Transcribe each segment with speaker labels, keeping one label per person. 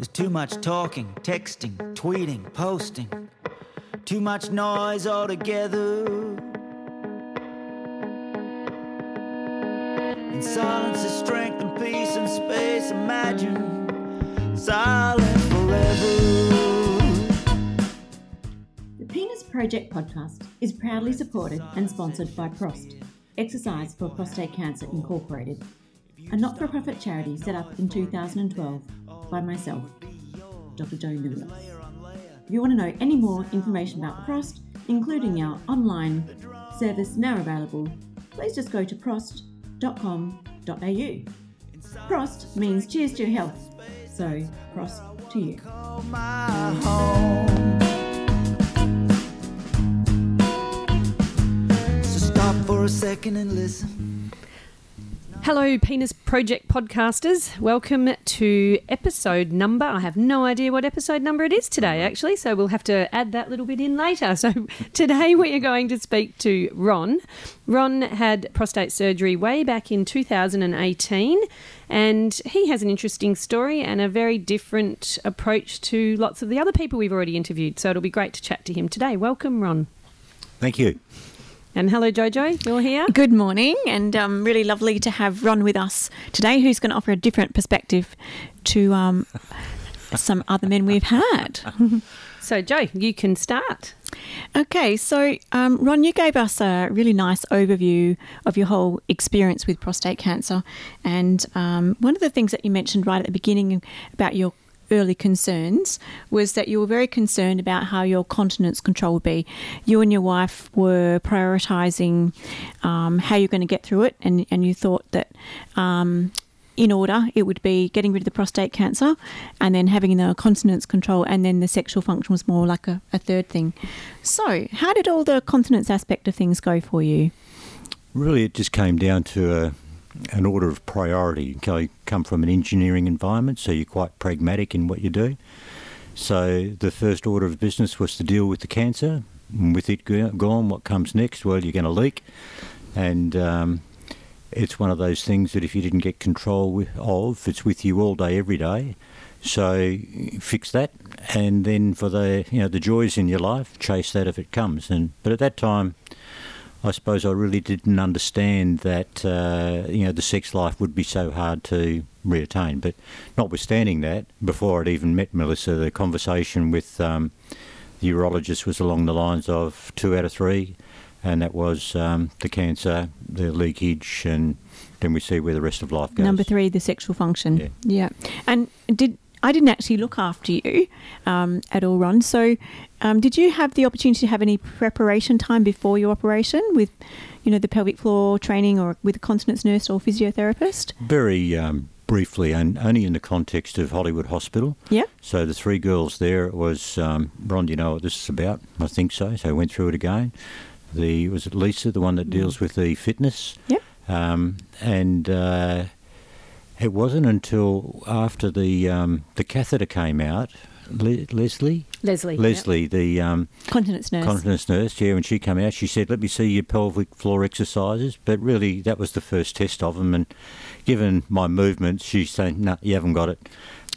Speaker 1: There's too much talking, texting, tweeting, posting. Too much noise altogether. In silence is strength and peace and space. Imagine silence forever.
Speaker 2: The Penis Project podcast is proudly supported and sponsored by PROST, Exercise for Prostate Cancer Incorporated, a not for profit charity set up in 2012 by myself, Dr. Joe Milios. If you want to know any more information about PROST, including our online service now available, please just go to prost.com.au. Prost means cheers to your health, so prost to you.
Speaker 1: For a second and listen.
Speaker 3: Hello, Penis Project podcasters. Welcome to episode number. I have no idea what episode number it is today, mm-hmm. actually, so we'll have to add that little bit in later. So, today we are going to speak to Ron. Ron had prostate surgery way back in 2018, and he has an interesting story and a very different approach to lots of the other people we've already interviewed. So, it'll be great to chat to him today. Welcome, Ron.
Speaker 4: Thank you.
Speaker 3: And hello, Jojo. You're here.
Speaker 5: Good morning, and um, really lovely to have Ron with us today, who's going to offer a different perspective to um, some other men we've had.
Speaker 3: So, Joe, you can start.
Speaker 5: Okay, so um, Ron, you gave us a really nice overview of your whole experience with prostate cancer, and um, one of the things that you mentioned right at the beginning about your early concerns was that you were very concerned about how your continence control would be. You and your wife were prioritising um, how you're going to get through it, and, and you thought that um, in order it would be getting rid of the prostate cancer and then having the continence control, and then the sexual function was more like a, a third thing. So, how did all the continence aspect of things go for you?
Speaker 4: Really, it just came down to a, an order of priority. You come from an engineering environment, so you're quite pragmatic in what you do. So the first order of business was to deal with the cancer. And with it gone, what comes next? Well, you're going to leak, and um, it's one of those things that if you didn't get control of, it's with you all day, every day. So fix that, and then for the you know the joys in your life, chase that if it comes. And but at that time, I suppose I really didn't understand that uh, you know the sex life would be so hard to reattain. But notwithstanding that, before I'd even met Melissa, the conversation with um, the urologist was along the lines of two out of three, and that was um, the cancer, the leakage, and then we see where the rest of life goes.
Speaker 5: Number three, the sexual function.
Speaker 4: Yeah.
Speaker 5: Yeah. And did I didn't actually look after you um, at all, Ron. So, um, did you have the opportunity to have any preparation time before your operation with, you know, the pelvic floor training or with a continence nurse or physiotherapist?
Speaker 4: Very um, briefly, and only in the context of Hollywood Hospital.
Speaker 5: Yeah.
Speaker 4: So the three girls there was um, Ron. Do you know what this is about? I think so. So I went through it again. The was it Lisa, the one that deals with the fitness.
Speaker 5: Yep.
Speaker 4: Um, and uh, it wasn't until after the um, the catheter came out, Le- Leslie.
Speaker 3: Leslie.
Speaker 4: Leslie, the um,
Speaker 5: Continence nurse.
Speaker 4: continence nurse, yeah, when she came out, she said, "Let me see your pelvic floor exercises." But really, that was the first test of them, and given my movements, she's saying, "No, you haven't got it."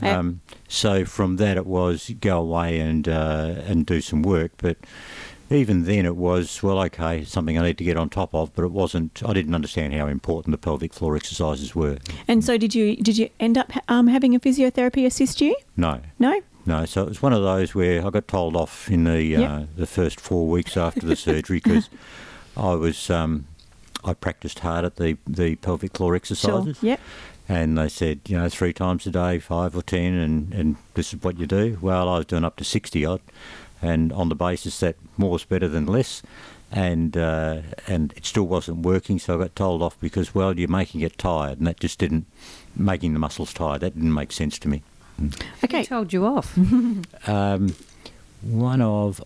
Speaker 5: Yeah.
Speaker 4: Um, so from that, it was go away and uh, and do some work. But even then, it was well, okay, something I need to get on top of. But it wasn't. I didn't understand how important the pelvic floor exercises were.
Speaker 5: and so, did you did you end up um, having a physiotherapy assist you?
Speaker 4: No,
Speaker 5: No.
Speaker 4: No, so it was one of those where I got told off in the
Speaker 5: Yep.
Speaker 4: uh, the first four weeks after the surgery because I was um, I practiced hard at the the pelvic floor exercises. Sure.
Speaker 5: Yep.
Speaker 4: and they said you know three times a day, five or ten, and and this is what you do. Well, I was doing up to sixty odd, and on the basis that more's better than less. And uh, and it still wasn't working, so I got told off because well, you're making it tired, and that just didn't making the muscles tired. That didn't make sense to me.
Speaker 5: Okay.
Speaker 3: Who told you off?
Speaker 4: Um, one of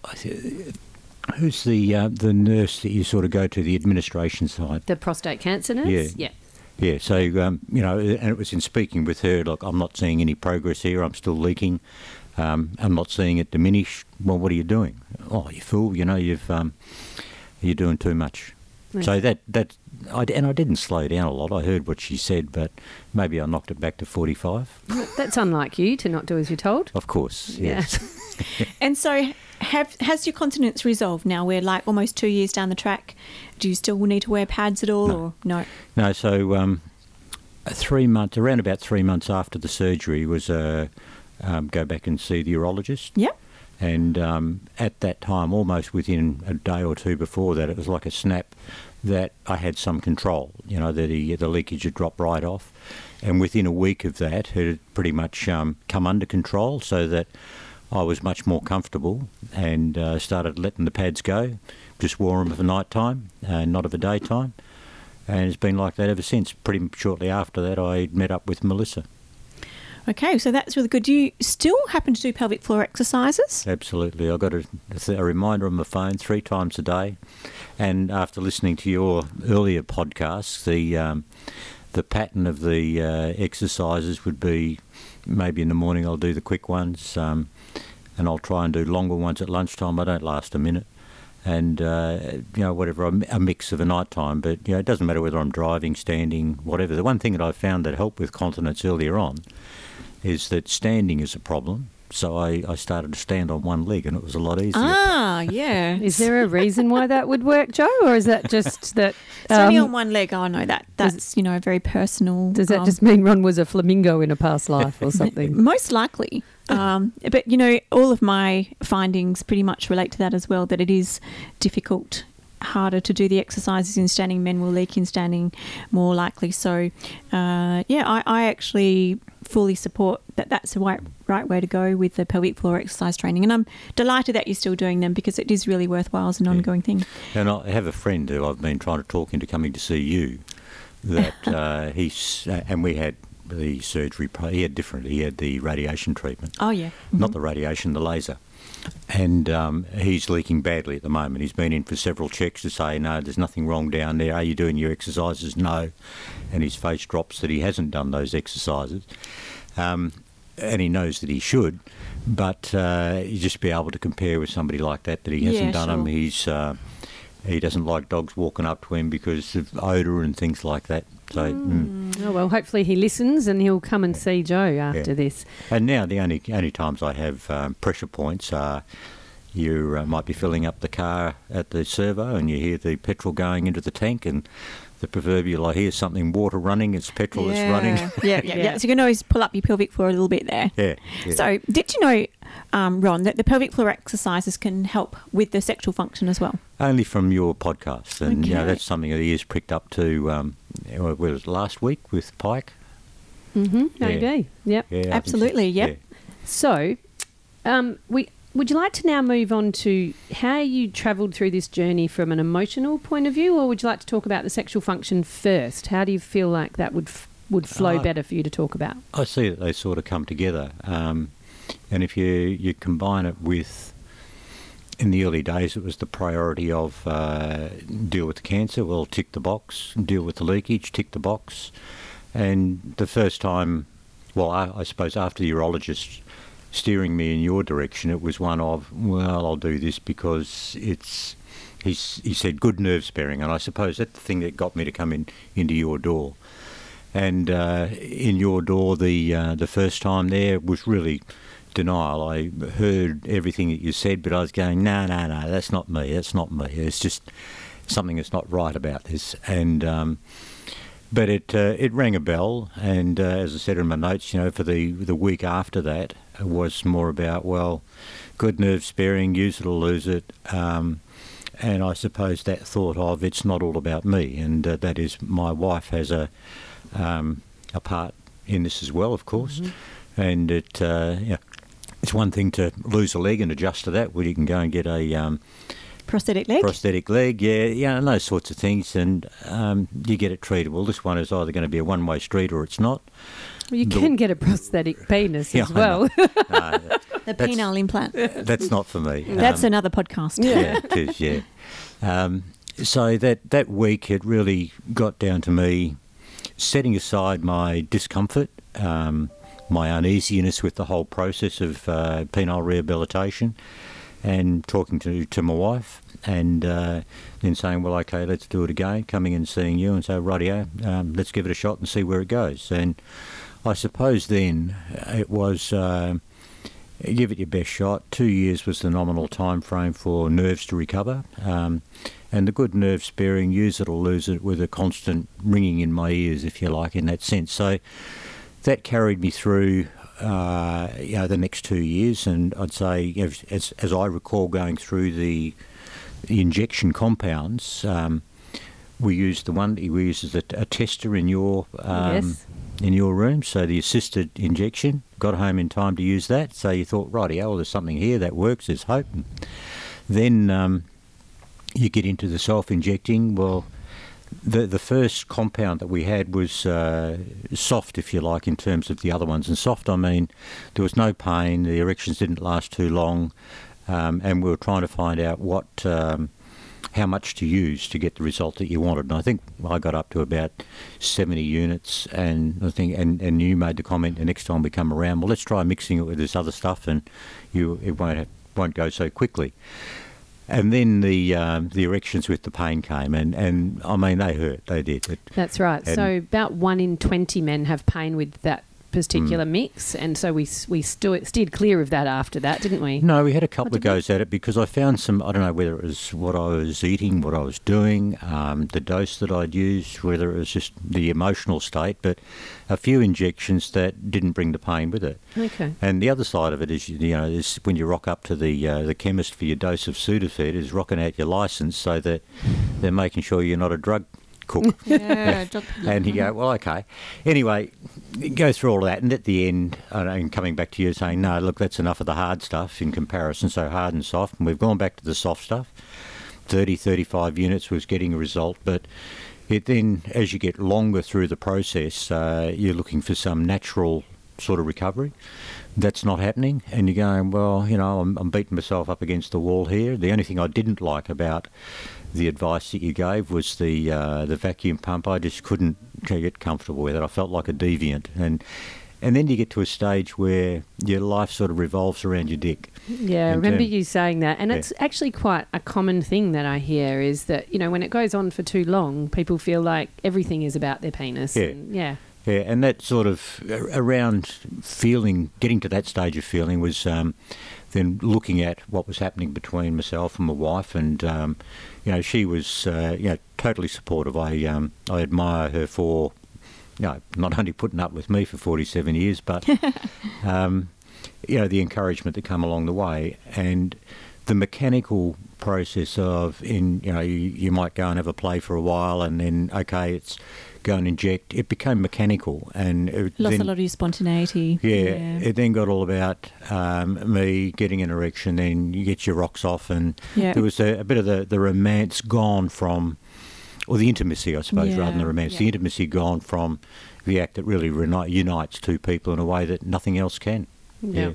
Speaker 4: who's the uh, the nurse that you sort of go to the administration side.
Speaker 3: The prostate cancer nurse?
Speaker 4: Yeah.
Speaker 3: Yeah.
Speaker 4: Yeah, so um, you know, and it was in speaking with her. Look, I'm not seeing any progress here. I'm still leaking. Um, I'm not seeing it diminish. Well, what are you doing? Oh, you fool! You know, you've um, you're doing too much. So that that I, and I didn't slow down a lot. I heard what she said, but maybe I knocked it back to 45.
Speaker 3: That's unlike you to not do as you're told.
Speaker 4: Of course,
Speaker 3: Yeah.
Speaker 4: yes.
Speaker 5: And so, have has your continence resolved now? We're like almost two years down the track. Do you still need to wear pads at all,
Speaker 4: No.
Speaker 5: or no?
Speaker 4: No, so um, three months, around about three months after the surgery, was uh, um, go back and see the urologist.
Speaker 5: Yeah.
Speaker 4: And um, at that time, almost within a day or two before that, it was like a snap that I had some control. You know, that the, the leakage had dropped right off. And within a week of that, it had pretty much um, come under control so that I was much more comfortable and uh, started letting the pads go. Just wore them for night time, uh, not of a daytime. And it's been like that ever since. Pretty shortly after that, I met up with Melissa.
Speaker 5: Okay, so that's really good. Do you still happen to do pelvic floor exercises?
Speaker 4: Absolutely. I got a, a reminder on my phone three times a day. And after listening to your earlier podcasts, the um, the pattern of the uh, exercises would be maybe in the morning I'll do the quick ones, um, and I'll try and do longer ones at lunchtime. I don't last a minute. And, uh, you know, whatever, a mix of a night time. But, you know, it doesn't matter whether I'm driving, standing, whatever. The one thing that I found that helped with continence earlier on is that standing is a problem. So I, I started to stand on one leg and it was a lot easier.
Speaker 5: Ah, yeah.
Speaker 3: Is there a reason why that would work, Joe, or is that just that?
Speaker 5: It's only
Speaker 3: um,
Speaker 5: on one leg. Oh no, that that's you know very personal.
Speaker 3: does that
Speaker 5: um,
Speaker 3: just mean Ron was a flamingo in a past life or something?
Speaker 5: Most likely. Um, but, you know, all of my findings pretty much relate to that as well, that it is difficult, harder to do the exercises in standing. Men will leak in standing more likely. So, uh, yeah, I, I actually fully support that that's the right, right way to go with the pelvic floor exercise training. And I'm delighted that you're still doing them because it is really worthwhile as an ongoing thing.
Speaker 4: And I have a friend who I've been trying to talk into coming to see you. That uh, he's uh, and we had the surgery. He had different. He had the radiation treatment,
Speaker 5: Oh, yeah.
Speaker 4: not the radiation, the laser. And um, he's leaking badly at the moment. He's been in for several checks to say, no, there's nothing wrong down there. Are you doing your exercises? No. And his face drops that he hasn't done those exercises. Um, and he knows that he should, but uh, you just be able to compare with somebody like that that he hasn't
Speaker 5: Yeah,
Speaker 4: done them. He's uh, he doesn't like dogs walking up to him because of odour and things like that. So, mm.
Speaker 3: Oh well, hopefully he listens and he'll come and see Joe after
Speaker 4: Yeah.
Speaker 3: this.
Speaker 4: and now the only only times I have um, pressure points are you uh, might be filling up the car at the servo and you hear the petrol going into the tank and the proverbial I hear something water running, it's petrol is running.
Speaker 5: yeah, yeah, yeah,
Speaker 3: Yeah.
Speaker 5: So you can always pull up your pelvic floor a little bit there.
Speaker 4: yeah, yeah.
Speaker 5: So, did you know, um, Ron, that the pelvic floor exercises can help with the sexual function as well?
Speaker 4: Only from your podcast, and you know that's something that he has pricked up to. Um, well, it was last week with Pike.
Speaker 3: Mm-hmm.
Speaker 4: Yeah.
Speaker 3: Maybe. Yep.
Speaker 4: Yeah, I so.
Speaker 5: Absolutely, yep.
Speaker 4: Yeah.
Speaker 3: So, um, we would you like to now move on to how you travelled through this journey from an emotional point of view, or would you like to talk about the sexual function first? How do you feel like that would f- would flow
Speaker 4: Uh,
Speaker 3: better for you to talk about?
Speaker 4: I see that they sort of come together, um, and if you you combine it with, in the early days, it was the priority of uh, deal with the cancer. Well, tick the box. Deal with the leakage. Tick the box. And the first time, well, I, I suppose after the urologist steering me in your direction, it was one of, well, I'll do this because it's. He's, he said good nerve sparing, and I suppose that's the thing that got me to come in into your door and uh, in your door the uh, the first time there was really denial. I heard everything that you said, but I was going, no, no, no, that's not me. That's not me. It's just something that's not right about this. And um, but it uh, it rang a bell, and uh, as I said in my notes, you know, for the the week after that it was more about well, good nerve sparing, use it or lose it. Um, and I suppose that thought of it's not all about me, and uh, that is my wife has a um, a part in this as well, of course. And it, uh, yeah, it's one thing to lose a leg and adjust to that. where you can go and get a um,
Speaker 5: prosthetic leg.
Speaker 4: prosthetic leg, yeah, yeah, and those sorts of things, and um, you get it treated. Well, this one is either going to be a one-way street or it's not.
Speaker 3: Well, you
Speaker 4: The-
Speaker 3: can get a prosthetic penis
Speaker 4: Yeah,
Speaker 3: as
Speaker 4: I
Speaker 3: well.
Speaker 4: No,
Speaker 5: the penile implant.
Speaker 4: that's not for me.
Speaker 5: That's
Speaker 4: Um,
Speaker 5: another podcast.
Speaker 4: yeah, it is. Yeah. Um, so that that week, it really got down to me setting aside my discomfort, um, my uneasiness with the whole process of uh, penile rehabilitation, and talking to to my wife, and uh, then saying, "Well, okay, let's do it again." Coming and seeing you, and say, "Rightio, um, let's give it a shot and see where it goes." And I suppose then it was. Uh, give it your best shot. Two years was the nominal time frame for nerves to recover. Um, and the good nerve sparing, use it or lose it, with a constant ringing in my ears, if you like, in that sense. So that carried me through. Uh, you know, the next two years, and I'd say, you know, as as I recall going through the, the injection compounds, um, we used the one that we used as a, a tester in your um,
Speaker 3: Yes.
Speaker 4: in your room. So the assisted injection got home in time to use that. So you thought, right, yeah, well, there's something here that works. There's hope. And then um, you get into the self-injecting. Well, the the first compound that we had was uh, soft, if you like, in terms of the other ones. And soft, I mean, there was no pain. The erections didn't last too long, um, and we were trying to find out what. Um, how much to use to get the result that you wanted. And I think I got up to about 70 units, and I think, and, and you made the comment the next time we come around, well, let's try mixing it with this other stuff, and you it won't have, won't go so quickly. And then the um, the erections with the pain came, and, and I mean they hurt, they did. It,
Speaker 3: That's right. So about one in twenty men have pain with that particular
Speaker 4: Mm.
Speaker 3: mix, and so we we stu- steered clear of that after that, didn't we?
Speaker 4: No, we had a couple
Speaker 3: What
Speaker 4: of goes at it because I found some. I don't know whether it was what I was eating, what I was doing, um, the dose that I'd used, whether it was just the emotional state, but a few injections that didn't bring the pain with it.
Speaker 3: Okay.
Speaker 4: And the other side of it is, you know, is when you rock up to the uh, the chemist for your dose of Sudafed, is rocking out your license so that they're making sure you're not a drug cook.
Speaker 5: Yeah,
Speaker 4: And you go, well, okay. Anyway, you go through all of that, and at the end, I know, and coming back to you saying, no, look, that's enough of the hard stuff in comparison, so hard and soft. And we've gone back to the soft stuff. 30, 35 units was getting a result, but it then, as you get longer through the process, uh, you're looking for some natural sort of recovery. That's not happening, and you're going, well, you know, I'm, I'm beating myself up against the wall here. The only thing I didn't like about the advice that you gave was the uh, the vacuum pump. I just couldn't get comfortable with it. I felt like a deviant, and and then you get to a stage where your life sort of revolves around your dick.
Speaker 3: Yeah, I remember
Speaker 4: term-
Speaker 3: you saying that, and
Speaker 4: Yeah.
Speaker 3: it's actually quite a common thing that I hear is that you know when it goes on for too long, people feel like everything is about their penis.
Speaker 4: Yeah.
Speaker 3: and yeah.
Speaker 4: Yeah, and that sort of around feeling, getting to that stage of feeling was um, then looking at what was happening between myself and my wife, and um, you know she was uh, you know totally supportive. I um, I admire her for you know not only putting up with me for forty seven years, but um, you know the encouragement that come along the way, and the mechanical process of in you know you, you might go and have a play for a while, and then okay it's go and inject. It became mechanical, and it
Speaker 5: Lost
Speaker 4: then-
Speaker 5: a lot of your spontaneity.
Speaker 4: yeah, it then got all about um, me getting an erection. Then you get your rocks off, and
Speaker 5: Yeah.
Speaker 4: there was a, a bit of the, the romance gone from, or the intimacy, I suppose, rather than the romance.
Speaker 5: yeah.
Speaker 4: The intimacy gone from the act that really reuni- unites two people in a way that nothing else can.
Speaker 3: Yeah.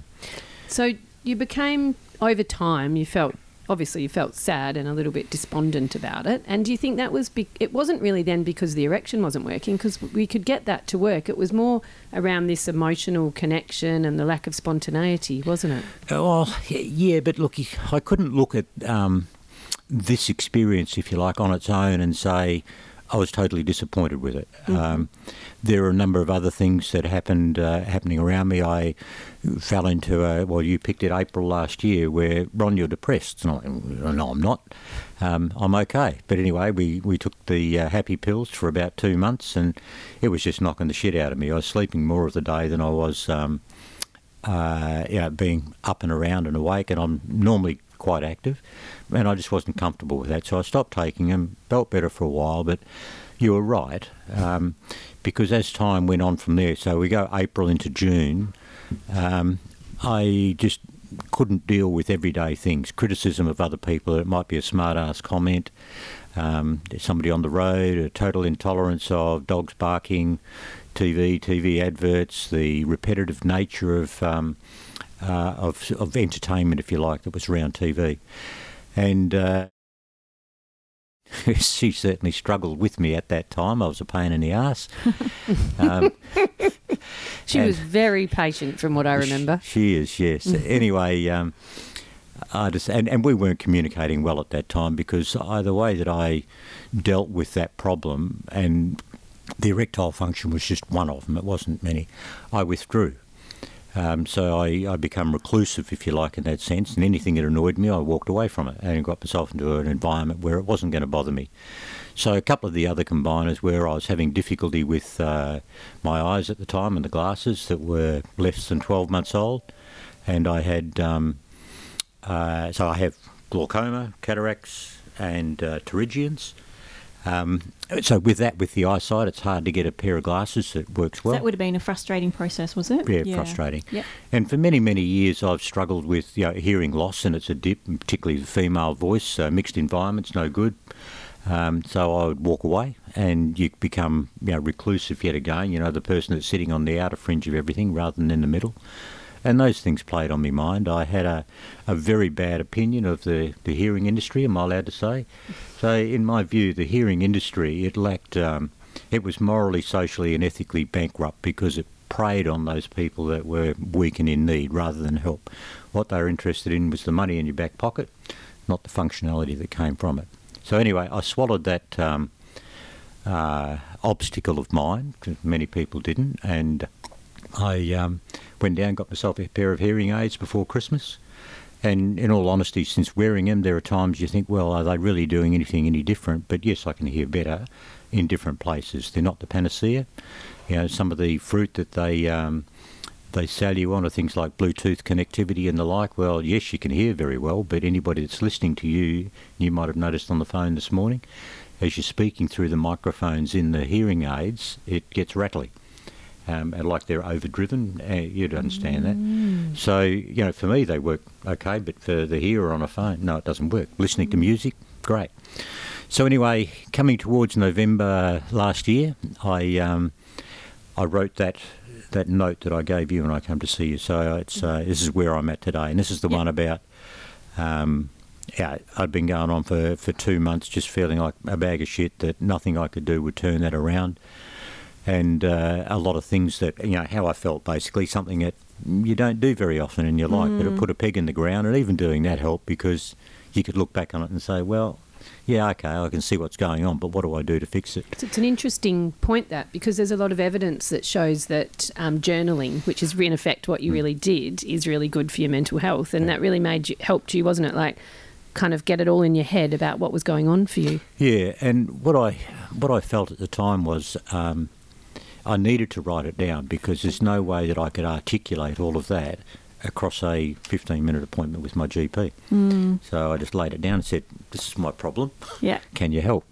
Speaker 3: So you became over time. You felt obviously you felt sad and a little bit despondent about it. And do you think that was be- it wasn't really then because the erection wasn't working because we could get that to work. It was more around this emotional connection and the lack of spontaneity, wasn't it?
Speaker 4: Oh, yeah, but look, I couldn't look at um, this experience, if you like, on its own and say I was totally disappointed with it. Um, there are a number of other things that happened uh, happening around me. I fell into a well, you picked it April last year, where Ron, you're depressed. Like, no, I'm not. Um, I'm okay. But anyway, we, we took the uh, happy pills for about two months, and it was just knocking the shit out of me. I was sleeping more of the day than I was. Um, uh, you know, being up and around and awake, and I'm normally quite active, and I just wasn't comfortable with that. So I stopped taking them, felt better for a while, but you were right, um, because as time went on from there, so we go April into June, um, I just couldn't deal with everyday things, criticism of other people. It might be a smart ass comment, um, somebody on the road, a total intolerance of dogs barking, TV, TV adverts, the repetitive nature of um, uh, of, of entertainment, if you like, that was around TV, and. Uh, she certainly struggled with me at that time. I was a pain in the ass. um,
Speaker 3: she was very patient, from what I remember.
Speaker 4: She, she is, yes. anyway, um, I just and, and we weren't communicating well at that time because I, the way that I dealt with that problem and the erectile function was just one of them. It wasn't many. I withdrew. Um, so I, I become reclusive, if you like, in that sense. And anything that annoyed me, I walked away from it and got myself into an environment where it wasn't going to bother me. So a couple of the other combiners where I was having difficulty with uh, my eyes at the time and the glasses that were less than 12 months old. And I had, um, uh, so I have glaucoma, cataracts, and uh, pterygiums. Um, so with that, with the eyesight, it's hard to get a pair of glasses that works well.
Speaker 5: So that would have been a frustrating process, was it?
Speaker 4: Yeah, yeah. frustrating.
Speaker 5: Yep.
Speaker 4: And for many, many years, I've struggled with you know, hearing loss, and it's a dip, particularly the female voice. Uh, mixed environments, no good. Um, so I would walk away, and you become you know reclusive yet again. You know, the person that's sitting on the outer fringe of everything rather than in the middle. And those things played on my mind. I had a, a very bad opinion of the, the hearing industry, am I allowed to say? So, in my view, the hearing industry, it lacked, um, it was morally, socially, and ethically bankrupt because it preyed on those people that were weak and in need rather than help. What they were interested in was the money in your back pocket, not the functionality that came from it. So, anyway, I swallowed that um, uh, obstacle of mine, because many people didn't, and I um, went down, got myself a pair of hearing aids before Christmas. And in all honesty, since wearing them, there are times you think, well, are they really doing anything any different? But yes, I can hear better in different places. They're not the panacea. You know, some of the fruit that they um, they sell you on are things like Bluetooth connectivity and the like. Well, yes, you can hear very well, but anybody that's listening to you, you might have noticed on the phone this morning, as you're speaking through the microphones in the hearing aids, it gets rattly um, and like they're overdriven. Uh, you'd understand mm. that. So you know, for me they work okay, but for the hearer on a phone, no, it doesn't work. Listening to music, great. So anyway, coming towards November last year, I um, I wrote that that note that I gave you when I come to see you. So it's uh, this is where I'm at today, and this is the yep. one about. Um, yeah, I'd been going on for, for two months, just feeling like a bag of shit that nothing I could do would turn that around and uh, a lot of things that you know how I felt basically something that you don't do very often in your life, mm. but it put a peg in the ground, and even doing that helped because you could look back on it and say, well. Yeah, okay, I can see what's going on, but what do I do to fix it?
Speaker 3: It's an interesting point that because there's a lot of evidence that shows that um, journaling, which is in effect what you mm. really did, is really good for your mental health, and yeah. that really made you helped you, wasn't it? Like kind of get it all in your head about what was going on for you.
Speaker 4: Yeah, and what I what I felt at the time was um, I needed to write it down because there's no way that I could articulate all of that across a 15 minute appointment with my GP. Mm. So I just laid it down and said, This is my problem.
Speaker 5: Yeah.
Speaker 4: Can you help?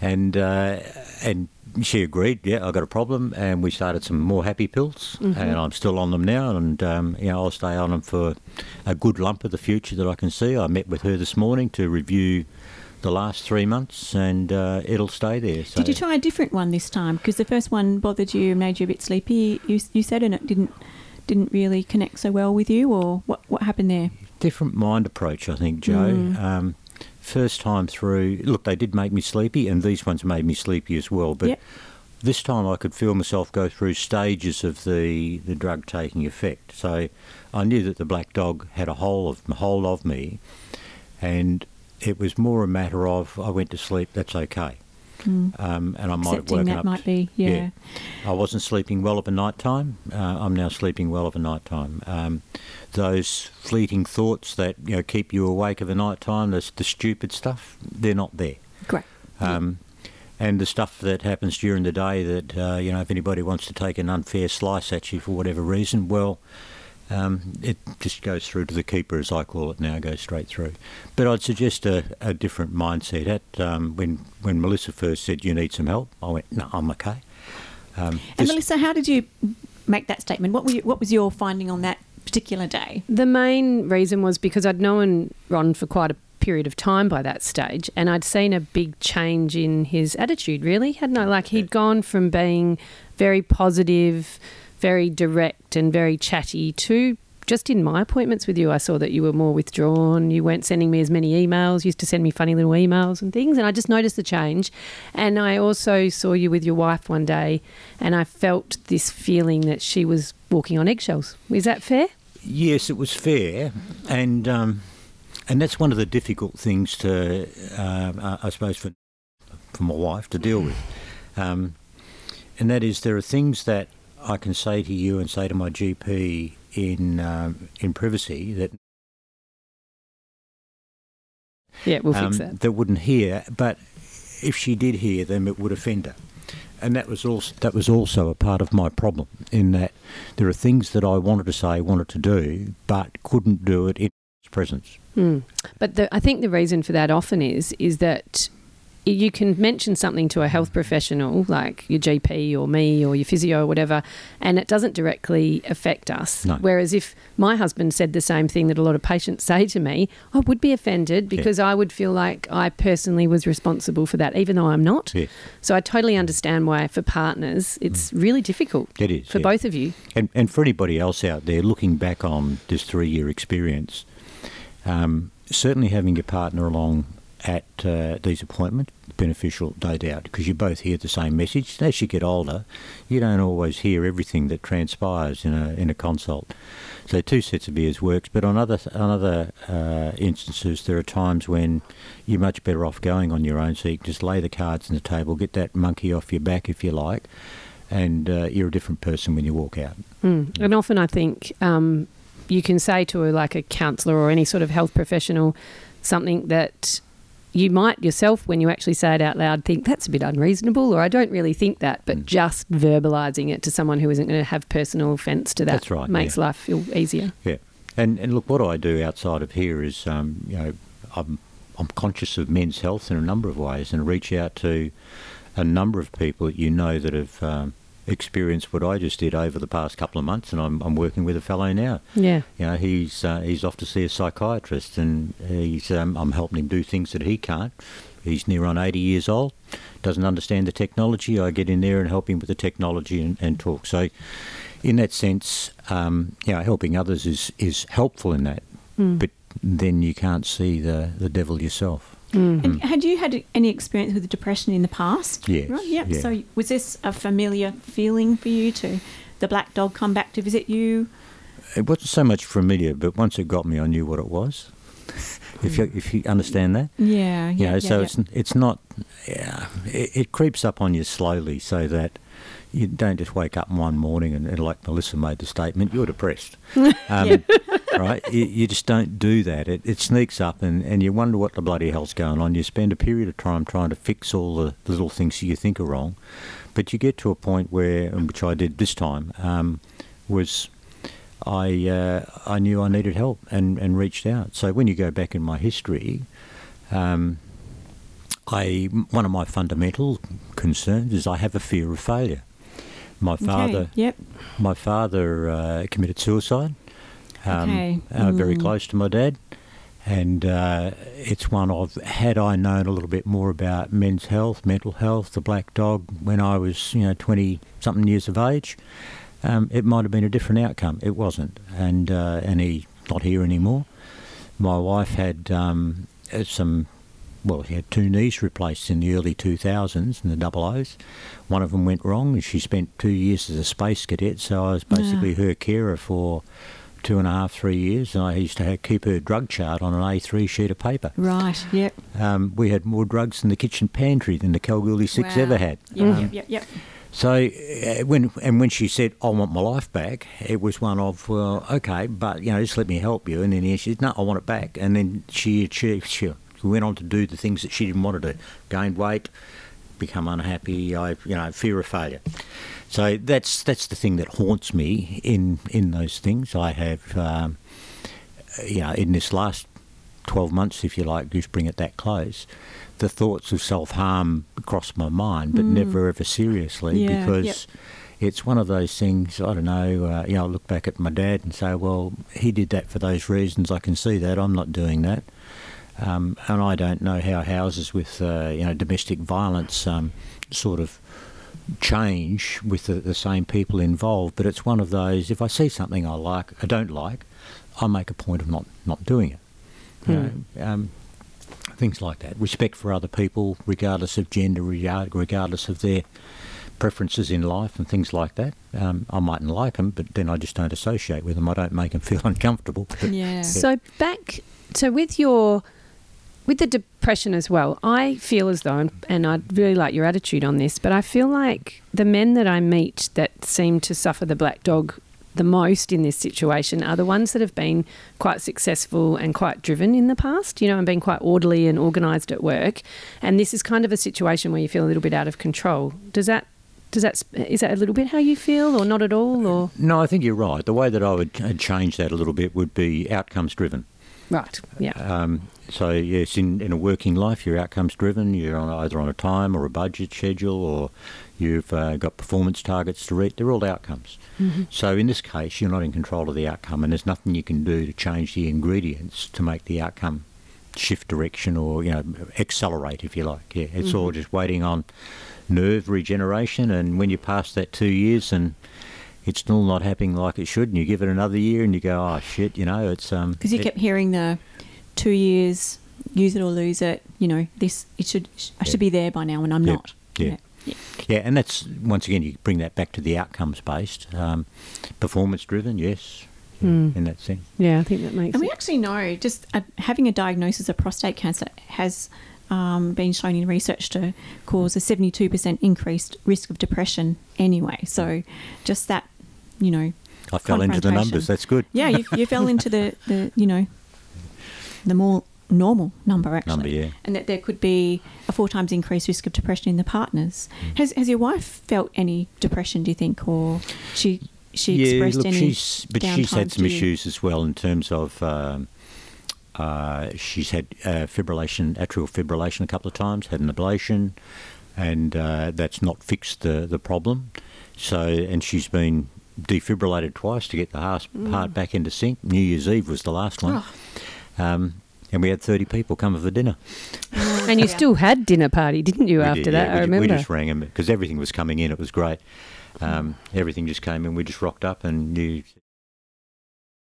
Speaker 4: And uh, and she agreed. Yeah, I got a problem, and we started some more happy pills, mm-hmm. and I'm still on them now. And um, you know, I'll stay on them for a good lump of the future that I can see. I met with her this morning to review the last three months, and uh, it'll stay there. So.
Speaker 5: Did you try a different one this time? Because the first one bothered you, made you a bit sleepy. You, you said, and it didn't didn't really connect so well with you, or what what happened there?
Speaker 4: Different mind approach, I think, Joe. Mm. Um, first time through, look, they did make me sleepy, and these ones made me sleepy as well. But yep. this time, I could feel myself go through stages of the the drug taking effect. So I knew that the black dog had a hold of hold of me, and it was more a matter of I went to sleep. That's okay. Mm. Um, and I might
Speaker 5: Accepting
Speaker 4: have woken
Speaker 5: that
Speaker 4: up.
Speaker 5: might be, yeah. yeah.
Speaker 4: I wasn't sleeping well of a night time. Uh, I'm now sleeping well of a night time. Um, those fleeting thoughts that you know keep you awake of a night time, the, the stupid stuff, they're not there.
Speaker 5: Great. Um,
Speaker 4: yeah. And the stuff that happens during the day that, uh, you know, if anybody wants to take an unfair slice at you for whatever reason, well, um, it just goes through to the keeper, as I call it now, goes straight through. But I'd suggest a, a different mindset. At um, when when Melissa first said you need some help, I went, no, I'm okay.
Speaker 5: Um, and Melissa, how did you make that statement? What were you, what was your finding on that particular day?
Speaker 3: The main reason was because I'd known Ron for quite a period of time by that stage, and I'd seen a big change in his attitude, really, hadn't I? Like he'd gone from being very positive, very direct, and very chatty to just in my appointments with you, I saw that you were more withdrawn. You weren't sending me as many emails. You used to send me funny little emails and things. And I just noticed the change. And I also saw you with your wife one day, and I felt this feeling that she was walking on eggshells. Is that fair?
Speaker 4: Yes, it was fair, and um, and that's one of the difficult things to, uh, I suppose, for for my wife to deal with, um, and that is there are things that I can say to you and say to my GP in um, in privacy that
Speaker 3: Yeah, we'll
Speaker 4: um,
Speaker 3: fix that.
Speaker 4: that wouldn't hear, but if she did hear them, it would offend her. And that was also that was also a part of my problem in that there are things that I wanted to say, wanted to do, but couldn't do it in his presence.
Speaker 3: Mm. But the, I think the reason for that often is is that you can mention something to a health professional like your GP or me or your physio or whatever, and it doesn't directly affect us.
Speaker 4: No.
Speaker 3: Whereas if my husband said the same thing that a lot of patients say to me, I would be offended because I would feel like I personally was responsible for that, even though I'm not.
Speaker 4: Yes.
Speaker 3: So I totally understand why for partners it's really difficult
Speaker 4: It is
Speaker 3: for
Speaker 4: yeah.
Speaker 3: both of you.
Speaker 4: And, and for anybody else out there looking back on this three year experience, um, certainly having your partner along at uh, these appointments beneficial, no doubt, because you both hear the same message. As you get older, you don't always hear everything that transpires in a in a consult. So two sets of ears works, but on other on other uh, instances, there are times when you're much better off going on your own. So you can just lay the cards on the table, get that monkey off your back if you like, and uh, you're a different person when you walk out.
Speaker 3: Mm. And often I think um, you can say to a, like a counsellor or any sort of health professional something that you might yourself, when you actually say it out loud, think that's a bit unreasonable, or I don't really think that. But
Speaker 4: Mm.
Speaker 3: just verbalising it to someone who isn't going to have personal offence to that
Speaker 4: That's right,
Speaker 3: makes
Speaker 4: yeah.
Speaker 3: life feel easier.
Speaker 4: Yeah, and and look, what I do outside of here is, um, you know, I'm I'm conscious of men's health in a number of ways, and reach out to a number of people that you know that have um, experienced what I just did over the past couple of months, and I'm I'm working with a fellow now.
Speaker 3: Yeah.
Speaker 4: You know, he's uh, he's off to see a psychiatrist, and he's um, I'm helping him do things that he can't. He's near on 80 years old, doesn't understand the technology. I get in there and help him with the technology and, and talk. So, in that sense, um, you know, helping others is, is helpful in that,
Speaker 3: Mm.
Speaker 4: but then you can't see the, the devil yourself.
Speaker 3: Mm.
Speaker 5: And had you had any experience with depression in the past?
Speaker 4: Yes,
Speaker 5: Right. Yep.
Speaker 4: yeah.
Speaker 5: So was this a familiar feeling for you to the black dog come back to visit you?
Speaker 4: It wasn't so much familiar, but once it got me, I knew what it was. If you if you understand that.
Speaker 5: Yeah.
Speaker 4: you
Speaker 5: Yeah.
Speaker 4: know,
Speaker 5: yeah,
Speaker 4: so
Speaker 5: yeah.
Speaker 4: it's it's not. Yeah, it, it creeps up on you slowly, so that you don't just wake up one morning and, and like Melissa made the statement, you're depressed, um, right? You, you just don't do that. It, it sneaks up, and, and you wonder what the bloody hell's going on. You spend a period of time trying to fix all the little things you think are wrong, but you get to a point where, which I did this time, um, was I uh, I knew I needed help and, and reached out. So when you go back in my history, um, I one of my fundamental concerns is I have a fear of failure. My
Speaker 5: Okay,
Speaker 4: father,
Speaker 5: Yep.
Speaker 4: my father uh, committed suicide. Um,
Speaker 5: Okay.
Speaker 4: uh, very
Speaker 5: Mm.
Speaker 4: close to my dad, and uh, it's one of had I known a little bit more about men's health, mental health, the black dog when I was you know twenty something years of age, um, it might have been a different outcome. It wasn't, and uh, and he's not here anymore. My wife had um, some. Well, she had two knees replaced in the early 2000s in the double O's. One of them went wrong, and she spent two years as a space cadet. So I was basically her carer for two and a half, three years. And I used to have, keep her drug chart on an A3 sheet of paper.
Speaker 5: Right. Yep.
Speaker 4: Um, we had more drugs in the kitchen pantry than the Kalgoorlie Six
Speaker 5: Wow.
Speaker 4: ever had.
Speaker 5: Yep.
Speaker 4: Um,
Speaker 5: Yep. Yep. Yep.
Speaker 4: So uh, when and when she said I want my life back, it was one of well, okay, but you know, just let me help you. And then she said, no, I want it back. And then she she she went on to do the things that she didn't want to do, gained weight, become unhappy. I you know fear of failure. So that's that's the thing that haunts me in in those things. I have um, you know in this last 12 months, if you like, just bring it that close, the thoughts of self harm cross my mind, but never ever seriously
Speaker 5: Mm. Yeah,
Speaker 4: because
Speaker 5: yep.
Speaker 4: it's one of those things. I don't know. Uh, you know, I look back at my dad and say, well, he did that for those reasons. I can see that. I'm not doing that. Um, and I don't know how houses with uh, you know domestic violence um, sort of change with the, the, same people involved. But it's one of those. If I see something I like, I don't like, I make a point of not not doing it. You know, um, things like that. Respect for other people, regardless of gender, regardless of their preferences in life and things like that. Um, I mightn't like them, but then I just don't associate with them. I don't make them feel uncomfortable.
Speaker 5: Yeah. yeah.
Speaker 3: So back, so with your with the depression as well, I feel as though, and I'd really like your attitude on this, but I feel like the men that I meet that seem to suffer the black dog the most in this situation are the ones that have been quite successful and quite driven in the past, you know, and been quite orderly and organised at work. And this is kind of a situation where you feel a little bit out of control. Does that does that is that a little bit how you feel, or not at all, or
Speaker 4: no? I think you're right. The way that I would change that a little bit would be outcomes driven.
Speaker 3: Right. Yeah.
Speaker 4: Um, so yes, in, in a working life, you're outcomes driven. You're on, either on a time or a budget schedule, or you've uh, got performance targets to reach. They're all outcomes. Mm-hmm. So in this case, you're not in control of the outcome, and there's nothing you can do to change the ingredients to make the outcome shift direction or you know accelerate, if you like. Yeah, it's mm-hmm. all just waiting on nerve regeneration, and when you pass that two years and it's still not happening like it should, and you give it another year, and you go, oh shit, you know, it's um.
Speaker 5: Because you it, kept hearing the two years, use it or lose it. You know, this it should I should be there by now, and I'm
Speaker 4: yep.
Speaker 5: not.
Speaker 4: Yeah. yeah. Yeah, and that's once again you bring that back to the outcomes based, um, performance driven. Yes, mm. in that sense.
Speaker 3: Yeah, I think that makes.
Speaker 5: And we actually know just uh, having a diagnosis of prostate cancer has um, been shown in research to cause a 72% increased risk of depression anyway. So just that you know.
Speaker 4: I fell into the numbers. That's good.
Speaker 5: Yeah, you, you fell into the, the you know the more normal number actually.
Speaker 4: Number, yeah.
Speaker 5: And that there could be a four times increased risk of depression in the partners. Mm. Has has your wife felt any depression? Do you think, or she she
Speaker 4: yeah,
Speaker 5: expressed
Speaker 4: look,
Speaker 5: any?
Speaker 4: She's, but she's had some issues as well in terms of. Um, uh, she's had uh, fibrillation, atrial fibrillation, a couple of times. Had an ablation, and uh, that's not fixed the the problem. So, and she's been defibrillated twice to get the heart, mm. heart back into sync. New Year's Eve was the last one. Oh. Um, and we had 30 people come for dinner.
Speaker 3: and you yeah. still had dinner party, didn't you,
Speaker 4: we
Speaker 3: after
Speaker 4: did,
Speaker 3: that?
Speaker 4: Yeah,
Speaker 3: I
Speaker 4: we,
Speaker 3: remember.
Speaker 4: We just rang them because everything was coming in. It was great. Um, everything just came in. We just rocked up and you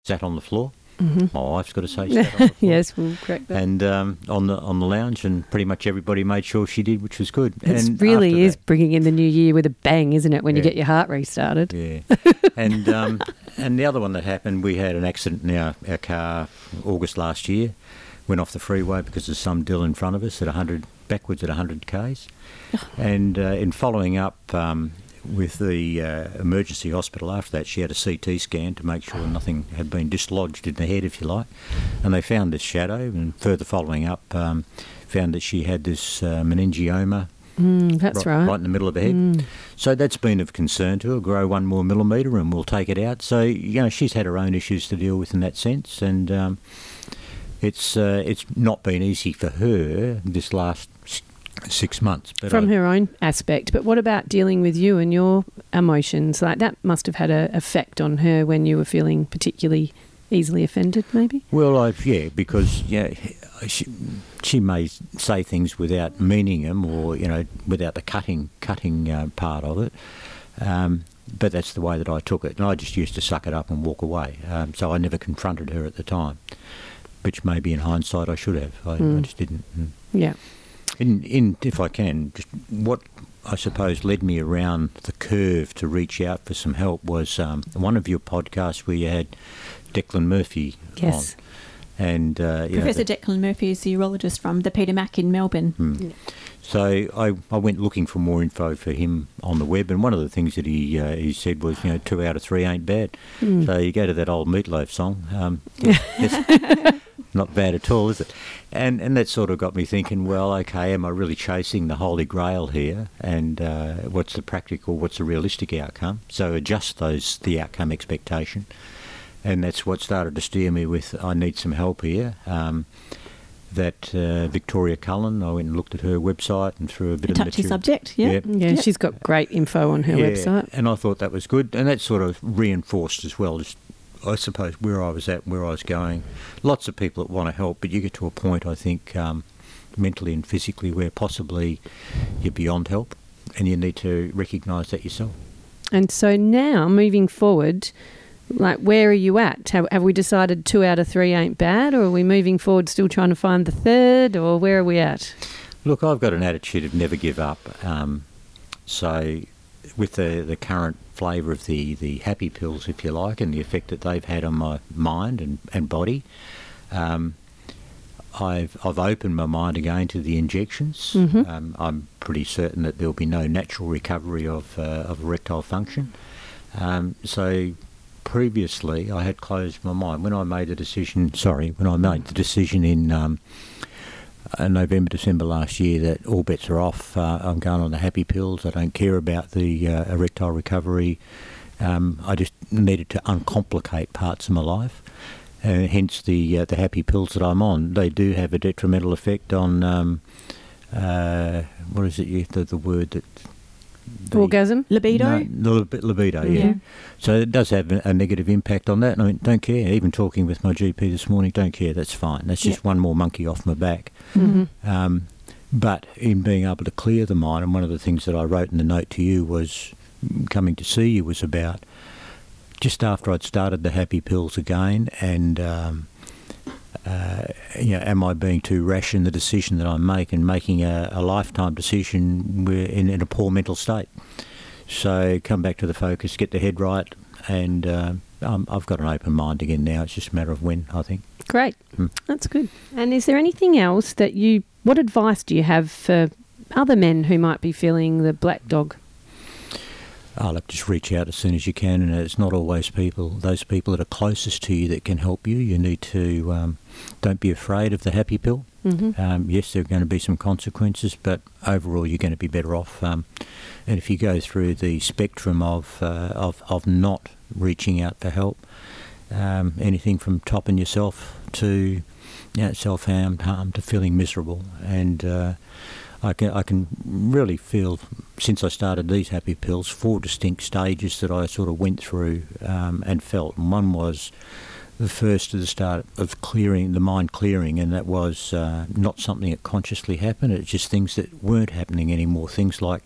Speaker 4: sat on the floor. Mm-hmm. My wife's got to say
Speaker 3: yes, we'll correct that.
Speaker 4: And um, on the on the lounge, and pretty much everybody made sure she did, which was good.
Speaker 3: It really is that, bringing in the new year with a bang, isn't it? When yeah. you get your heart restarted.
Speaker 4: Yeah. and um, and the other one that happened, we had an accident in our, our car August last year. Went off the freeway because of some dill in front of us at 100 backwards at 100 k's. and uh, in following up, um, with the uh, emergency hospital after that, she had a CT scan to make sure nothing had been dislodged in the head, if you like. And they found this shadow, and further following up, um, found that she had this uh, meningioma.
Speaker 3: Mm, that's right,
Speaker 4: right. Right in the middle of her head. Mm. So that's been of concern to her. Grow one more millimetre and we'll take it out. So, you know, she's had her own issues to deal with in that sense. And um, it's, uh, it's not been easy for her this last six months.
Speaker 3: From I, her own aspect. But what about dealing with you and your emotions? Like that must have had an effect on her when you were feeling particularly easily offended, maybe?
Speaker 4: Well, I, yeah, because yeah, she, she may say things without meaning them, or you know, without the cutting cutting uh, part of it. Um, but that's the way that I took it, and I just used to suck it up and walk away. Um, so I never confronted her at the time, which maybe in hindsight I should have. I, mm. I just didn't.
Speaker 3: Mm. Yeah.
Speaker 4: In, in, if I can, just what I suppose led me around the curve to reach out for some help was um, one of your podcasts where you had Declan Murphy
Speaker 3: yes.
Speaker 4: on. And uh,
Speaker 5: Professor know, Declan Murphy is the urologist from the Peter Mac in Melbourne.
Speaker 4: Hmm. Yeah. So I, I went looking for more info for him on the web, and one of the things that he uh, he said was, you know, two out of three ain't bad. Mm. So you go to that old Meatloaf song. Um, not bad at all, is it? And and that sort of got me thinking. Well, okay, am I really chasing the holy grail here? And uh, what's the practical? What's the realistic outcome? So adjust those the outcome expectation, and that's what started to steer me with. I need some help here. Um, that uh, Victoria Cullen, I went and looked at her website and through a bit
Speaker 5: A
Speaker 4: of
Speaker 5: touchy
Speaker 4: material.
Speaker 5: subject, yeah.
Speaker 4: Yep.
Speaker 3: Yeah,
Speaker 5: Yep.
Speaker 3: she's got great info on her
Speaker 4: Yeah,
Speaker 3: website.
Speaker 4: And I thought that was good. And that sort of reinforced as well, just, I suppose, where I was at, where I was going. Lots of people that want to help, but you get to a point, I think, um, mentally and physically, where possibly you're beyond help and you need to recognise that yourself.
Speaker 3: And so now, moving forward, like where are you at? Have, have we decided two out of three ain't bad, or are we moving forward still trying to find the third, or where are we at?
Speaker 4: Look, I've got an attitude of never give up. Um, so, with the, the current flavour of the, the happy pills, if you like, and the effect that they've had on my mind and, and body, um, I've I've opened my mind again to the injections.
Speaker 3: Mhm.
Speaker 4: Um, I'm pretty certain that there'll be no natural recovery of uh, of erectile function. Um, so previously, I had closed my mind when I made the decision. Sorry, when I made the decision in um, uh, November, December last year that all bets are off. Uh, I'm going on the happy pills. I don't care about the uh, erectile recovery. Um, I just needed to uncomplicate parts of my life. Uh, hence the uh, the happy pills that I'm on. They do have a detrimental effect on um, uh, what is it? The, the word that
Speaker 3: Orgasm?
Speaker 5: Libido?
Speaker 4: No, lib- libido. Yeah.
Speaker 5: Yeah.
Speaker 4: So it does have a, a negative impact on that. I mean, don't care. Even talking with my GP this morning, don't care. That's fine. That's just
Speaker 5: Yep.
Speaker 4: one more monkey off my back.
Speaker 3: Mm-hmm.
Speaker 4: Um, but in being able to clear the mind, and one of the things that I wrote in the note to you was coming to see you was about just after I'd started the happy pills again, and um, uh, you know, am I being too rash in the decision that I make and making a, a lifetime decision in, in a poor mental state? So come back to the focus, get the head right, and uh, um, I've got an open mind again now. It's just a matter of when, I think.
Speaker 3: Great.
Speaker 4: Hmm.
Speaker 3: That's good. And is there anything else that you, what advice do you have for other men who might be feeling the black dog?
Speaker 4: I'll just reach out as soon as you can, and it's not always people. Those people that are closest to you that can help you. You need to um, don't be afraid of the happy pill.
Speaker 3: Mm-hmm.
Speaker 4: Um, yes, there are going to be some consequences, but overall, you're going to be better off. Um, and if you go through the spectrum of uh, of of not reaching out for help, um, anything from topping yourself to you know, self harm, harm to feeling miserable, and uh, I can I can really feel since I started these happy pills four distinct stages that I sort of went through um, and felt. And one was the first at the start of clearing the mind clearing, and that was uh, not something that consciously happened. It's just things that weren't happening anymore. Things like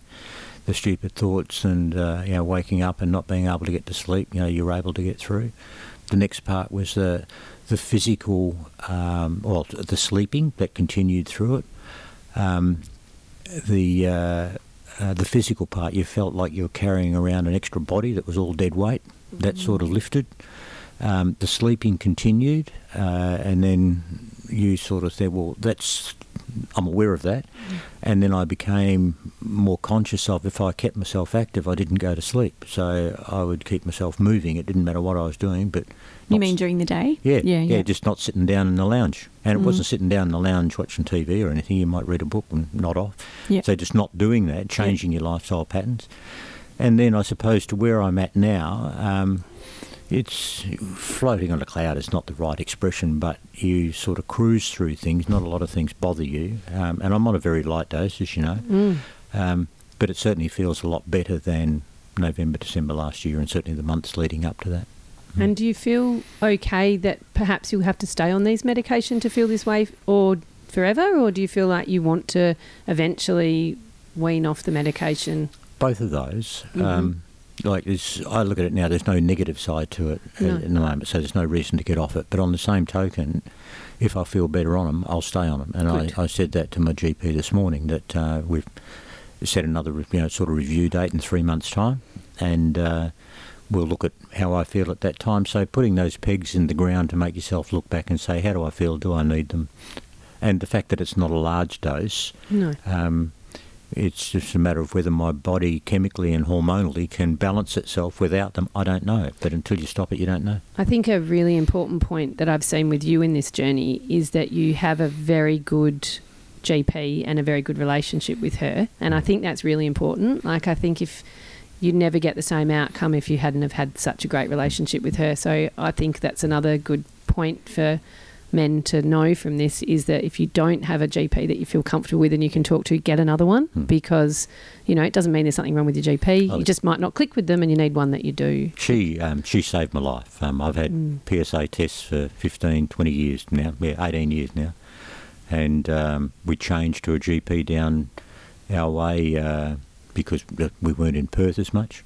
Speaker 4: the stupid thoughts and uh, you know waking up and not being able to get to sleep. You know you're able to get through. The next part was the the physical, um, well, the sleeping that continued through it. Um, the uh, uh, the physical part, you felt like you were carrying around an extra body that was all dead weight. That sort of lifted. Um, the sleeping continued, uh, and then you sort of said, "Well, that's I'm aware of that." And then I became more conscious of if I kept myself active, I didn't go to sleep. So I would keep myself moving. It didn't matter what I was doing, but
Speaker 5: You mean during the day?
Speaker 4: yeah,
Speaker 5: Yeah,
Speaker 4: yeah,
Speaker 5: yeah.
Speaker 4: just not sitting down in the lounge. And it
Speaker 5: Mm.
Speaker 4: wasn't sitting down in the lounge watching TV or anything. You might read a book and nod off.
Speaker 5: Yeah.
Speaker 4: So just not doing that, changing your lifestyle patterns. And then I suppose to where I'm at now, um, it's floating on a cloud is not the right expression, but you sort of cruise through things. Not a lot of things bother you. Um, and I'm on a very light dose, as you know.
Speaker 3: Mm.
Speaker 4: Um, but it certainly feels a lot better than November, December last year, and certainly the months leading up to that.
Speaker 3: And do you feel okay that perhaps you'll have to stay on these medication to feel this way or forever? Or do you feel like you want to eventually wean off the medication?
Speaker 4: both of those.
Speaker 3: Mhm.
Speaker 4: Um, like, there's, I look at it now. There's no negative side to it at-
Speaker 3: No.
Speaker 4: at the moment, so there's no reason to get off it. But on the same token, if I feel better on them, I'll stay on them. And I, I said that to my GP this morning that uh, we've set another, you know, sort of review date in three months' time, and uh, we'll look at how I feel at that time. So putting those pegs in the ground to make yourself look back and say, how do I feel? Do I need them? And the fact that it's not a large dose.
Speaker 3: No.
Speaker 4: Um, it's just a matter of whether my body chemically and hormonally can balance itself without them. I don't know. But until you stop it, you don't know.
Speaker 3: I think a really important point that I've seen with you in this journey is that you have a very good GP and a very good relationship with her. And I think that's really important. Like, I think if you'd never get the same outcome if you hadn't have had such a great relationship with her. So I think that's another good point for men to know from this is that if you don't have a GP that you feel comfortable with and you can talk to, get another one because, you know, it doesn't mean there's something wrong with your GP.
Speaker 4: Oh,
Speaker 3: you just might not click with them and you need one that you do.
Speaker 4: She um, she saved my life. Um, I've had
Speaker 3: Mm.
Speaker 4: PSA tests for 15, 20 years now, yeah, 18 years now. And um, we changed to a GP down our way uh, because we weren't in Perth as much.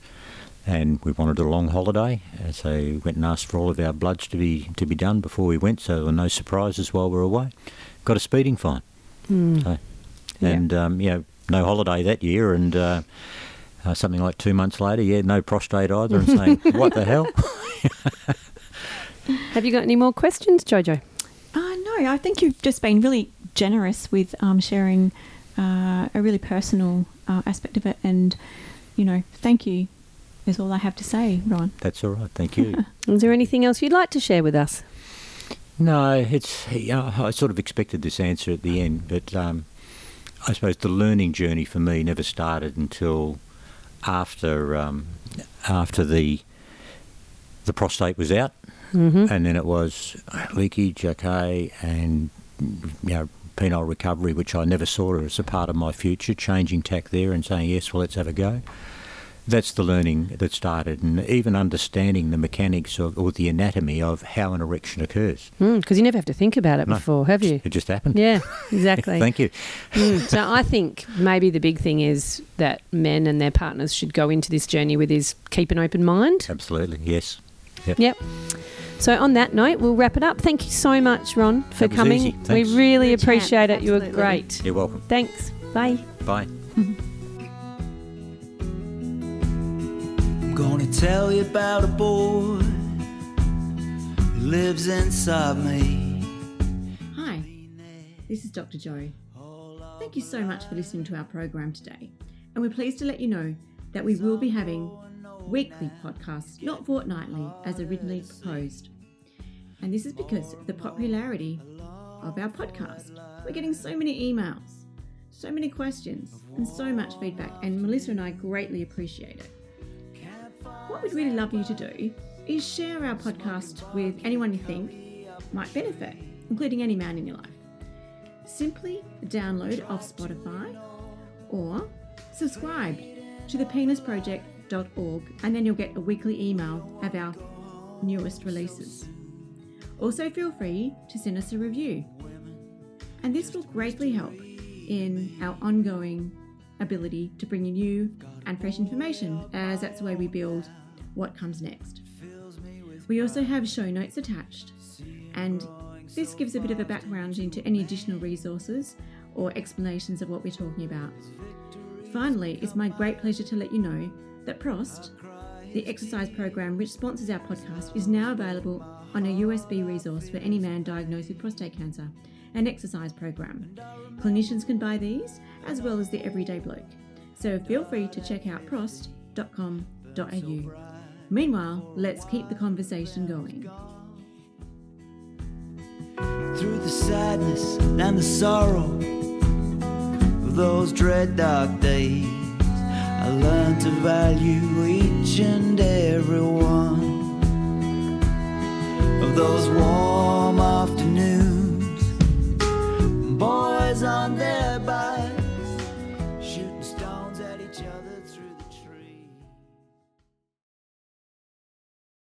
Speaker 4: And we wanted a long holiday, uh, so we went and asked for all of our bloods to be to be done before we went, so there were no surprises while we were away. Got a speeding fine,
Speaker 3: Mm.
Speaker 4: so,
Speaker 3: Yeah.
Speaker 4: and um, you know, no holiday that year, and uh, uh, something like two months later, yeah, no prostate either, and saying, "What the hell?"
Speaker 3: Have you got any more questions, Jojo?
Speaker 6: Uh, no, I think you've just been really generous with um, sharing uh, a really personal uh, aspect of it. And, you know, thank you is all I have to say, Ron.
Speaker 4: That's all right, thank you.
Speaker 3: Is there anything else you'd like to share with us?
Speaker 4: No, it's. You know, I sort of expected this answer at the end, but um, I suppose the learning journey for me never started until after um, after the the prostate was out,
Speaker 3: Mm-hmm.
Speaker 4: and then it was leakage, okay, and you know penile recovery, which I never saw as a part of my future. Changing tack there and saying yes, well let's have a go. That's the learning that started, and even understanding the mechanics of, or the anatomy of how an erection occurs.
Speaker 3: Because you never have to think about it
Speaker 4: No.
Speaker 3: before, have you?
Speaker 4: It just happened.
Speaker 3: Yeah, exactly.
Speaker 4: Thank you.
Speaker 3: Mm, so I think maybe the big thing is that men and their partners should go into this journey with is keep an open mind.
Speaker 4: Absolutely, yes.
Speaker 3: Yep. So on that note, we'll wrap it up. Thank you so much, Ron, for
Speaker 4: That was
Speaker 3: coming.
Speaker 4: easy.
Speaker 3: We really
Speaker 6: You're a champ.
Speaker 3: appreciate it. You were great.
Speaker 4: You're welcome.
Speaker 3: Thanks. Bye.
Speaker 4: Bye.
Speaker 1: gonna tell you about a boy who lives inside me.
Speaker 5: Hi, this is Dr. Jo. Thank you so much for listening to our program today. And we're pleased to let you know that we will be having weekly podcasts, not fortnightly, as originally proposed. And this is because of the popularity of our podcast. We're getting so many emails, so many questions, and so much feedback, and Melissa and I greatly appreciate it. What we'd really love you to do is share our podcast with anyone you think might benefit, including any man in your life. Simply download off Spotify or subscribe to thepenisproject.org and then you'll get a weekly email of our newest releases. Also, feel free to send us a review. And this will greatly help in our ongoing ability to bring you new and fresh information, as that's the way we build what comes next. We also have show notes attached, and this gives a bit of a background into any additional resources or explanations of what we're talking about. Finally, it's my great pleasure to let you know that Prost, the exercise program which sponsors our podcast, is now available on a USB resource for any man diagnosed with prostate cancer, an exercise program. Clinicians can buy these as well as the everyday bloke so feel free to check out prost.com.au. Meanwhile, let's keep the conversation going.
Speaker 1: Through the sadness and the sorrow of those dread dark days, I learned to value each and every one of those warm afternoons. Boys on their